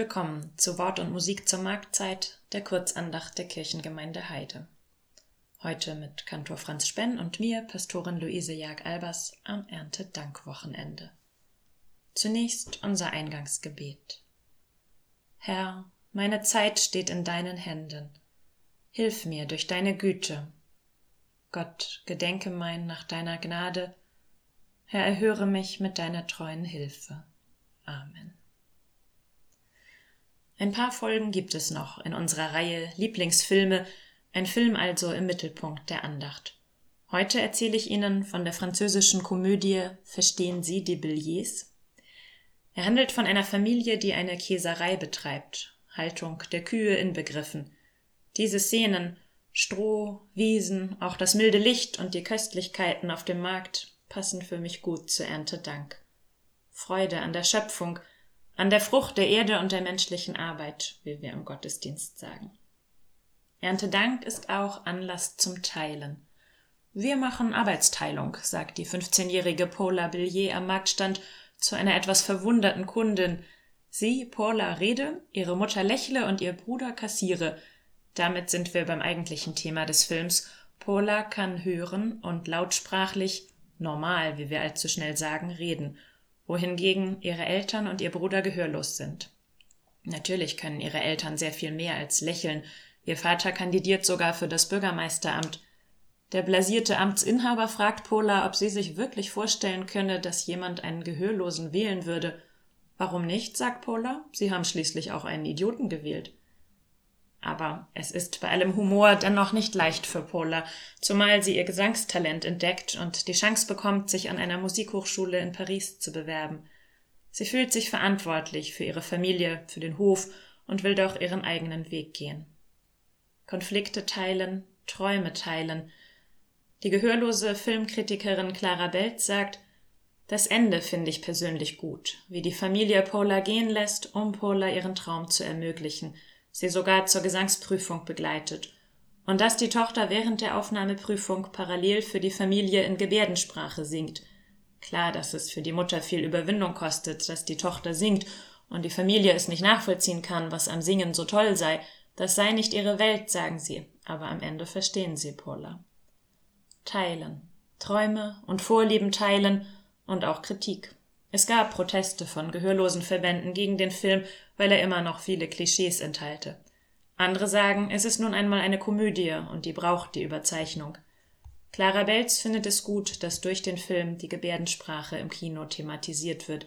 willkommen zu Wort und Musik zur Marktzeit der Kurzandacht der Kirchengemeinde Heide. Heute mit Kantor Franz Spenn und mir, Pastorin Luise Jag-Albers, am Erntedankwochenende. Zunächst unser Eingangsgebet. Herr, meine Zeit steht in deinen Händen. Hilf mir durch deine Güte. Gott, gedenke mein nach deiner Gnade. Herr, erhöre mich mit deiner treuen Hilfe. Amen. Ein paar Folgen gibt es noch in unserer Reihe Lieblingsfilme, ein Film also im Mittelpunkt der Andacht. Heute erzähle ich Ihnen von der französischen Komödie Verstehen Sie die Billets? Er handelt von einer Familie, die eine Käserei betreibt, Haltung der Kühe inbegriffen. Diese Szenen, Stroh, Wiesen, auch das milde Licht und die Köstlichkeiten auf dem Markt passen für mich gut zur Erntedank. Freude an der Schöpfung, an der Frucht der Erde und der menschlichen Arbeit, wie wir im Gottesdienst sagen. Erntedank ist auch Anlass zum Teilen. Wir machen Arbeitsteilung, sagt die 15-jährige Paula Billier am Marktstand zu einer etwas verwunderten Kundin. Sie, Paula, rede, ihre Mutter lächle und ihr Bruder kassiere. Damit sind wir beim eigentlichen Thema des Films. Paula kann hören und lautsprachlich, normal, wie wir allzu schnell sagen, reden – wohingegen ihre Eltern und ihr Bruder gehörlos sind. Natürlich können ihre Eltern sehr viel mehr als lächeln. Ihr Vater kandidiert sogar für das Bürgermeisteramt. Der blasierte Amtsinhaber fragt Pola, ob sie sich wirklich vorstellen könne, dass jemand einen Gehörlosen wählen würde. Warum nicht, sagt Pola. Sie haben schließlich auch einen Idioten gewählt. Aber es ist bei allem Humor dennoch nicht leicht für Paula, zumal sie ihr Gesangstalent entdeckt und die Chance bekommt, sich an einer Musikhochschule in Paris zu bewerben. Sie fühlt sich verantwortlich für ihre Familie, für den Hof und will doch ihren eigenen Weg gehen. Konflikte teilen, Träume teilen. Die gehörlose Filmkritikerin Clara Belt sagt, das Ende finde ich persönlich gut, wie die Familie Paula gehen lässt, um Paula ihren Traum zu ermöglichen – sie sogar zur Gesangsprüfung begleitet und dass die Tochter während der Aufnahmeprüfung parallel für die Familie in Gebärdensprache singt. Klar, dass es für die Mutter viel Überwindung kostet, dass die Tochter singt und die Familie es nicht nachvollziehen kann, was am Singen so toll sei, das sei nicht ihre Welt, sagen sie, aber am Ende verstehen sie Paula. Teilen, Träume und Vorlieben teilen und auch Kritik. Es gab Proteste von gehörlosen Verbänden gegen den Film, weil er immer noch viele Klischees enthalte. Andere sagen, es ist nun einmal eine Komödie und die braucht die Überzeichnung. Clara Belz findet es gut, dass durch den Film die Gebärdensprache im Kino thematisiert wird.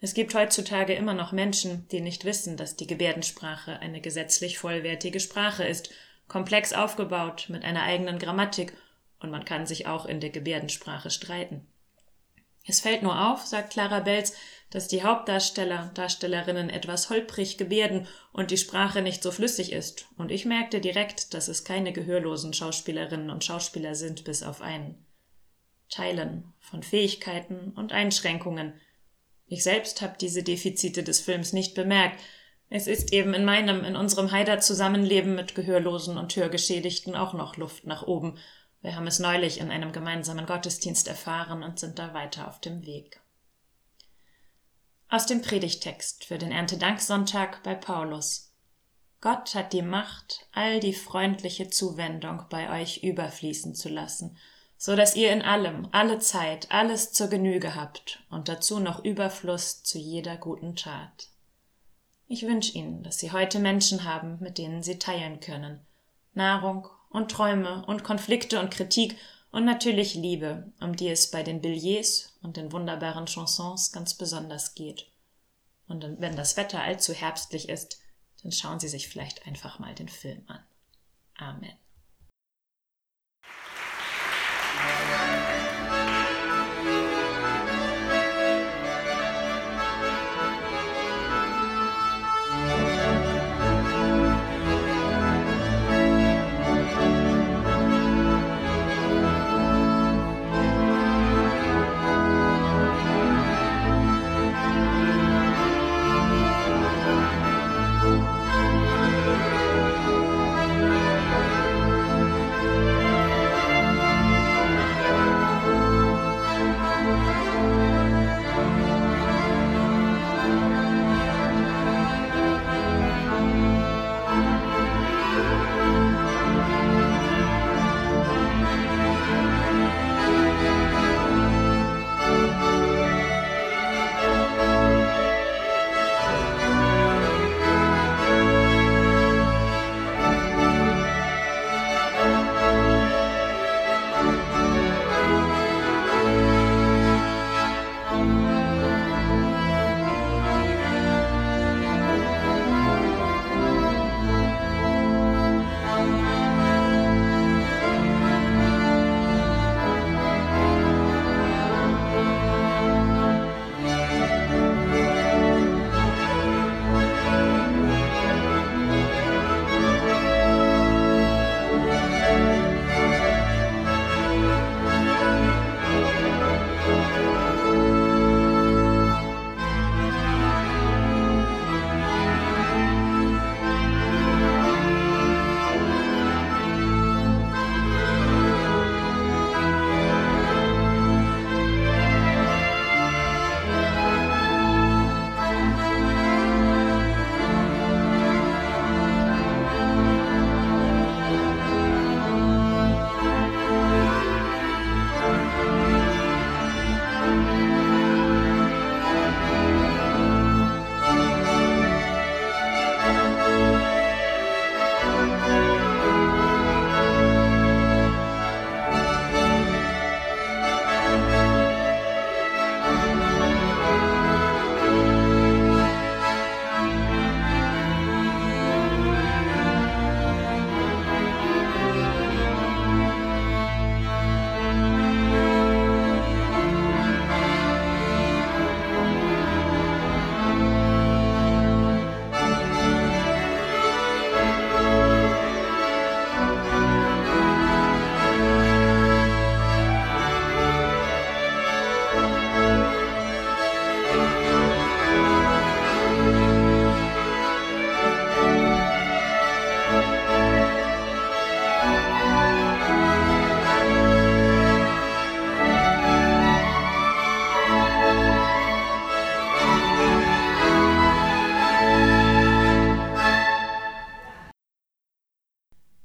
Es gibt heutzutage immer noch Menschen, die nicht wissen, dass die Gebärdensprache eine gesetzlich vollwertige Sprache ist, komplex aufgebaut, mit einer eigenen Grammatik, und man kann sich auch in der Gebärdensprache streiten. Es fällt nur auf, sagt Clara Belz, dass die Hauptdarsteller, Darstellerinnen etwas holprig gebärden und die Sprache nicht so flüssig ist. Und ich merkte direkt, dass es keine gehörlosen Schauspielerinnen und Schauspieler sind, bis auf einen. Teilen von Fähigkeiten und Einschränkungen. Ich selbst habe diese Defizite des Films nicht bemerkt. Es ist eben in meinem, in unserem Haider-Zusammenleben mit Gehörlosen und Hörgeschädigten auch noch Luft nach oben wir haben es neulich in einem gemeinsamen Gottesdienst erfahren und sind da weiter auf dem Weg. Aus dem Predigtext für den Erntedanksonntag bei Paulus. Gott hat die Macht, all die freundliche Zuwendung bei euch überfließen zu lassen, so dass ihr in allem, alle Zeit, alles zur Genüge habt und dazu noch Überfluss zu jeder guten Tat. Ich wünsche Ihnen, dass Sie heute Menschen haben, mit denen Sie teilen können, Nahrung und Träume und Konflikte und Kritik und natürlich Liebe, um die es bei den Billets und den wunderbaren Chansons ganz besonders geht. Und wenn das Wetter allzu herbstlich ist, dann schauen Sie sich vielleicht einfach mal den Film an. Amen.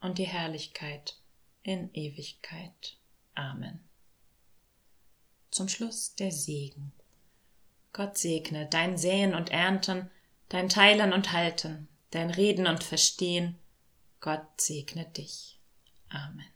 und die Herrlichkeit in Ewigkeit. Amen. Zum Schluss der Segen. Gott segne dein Säen und Ernten, dein Teilen und Halten, dein Reden und Verstehen. Gott segne dich. Amen.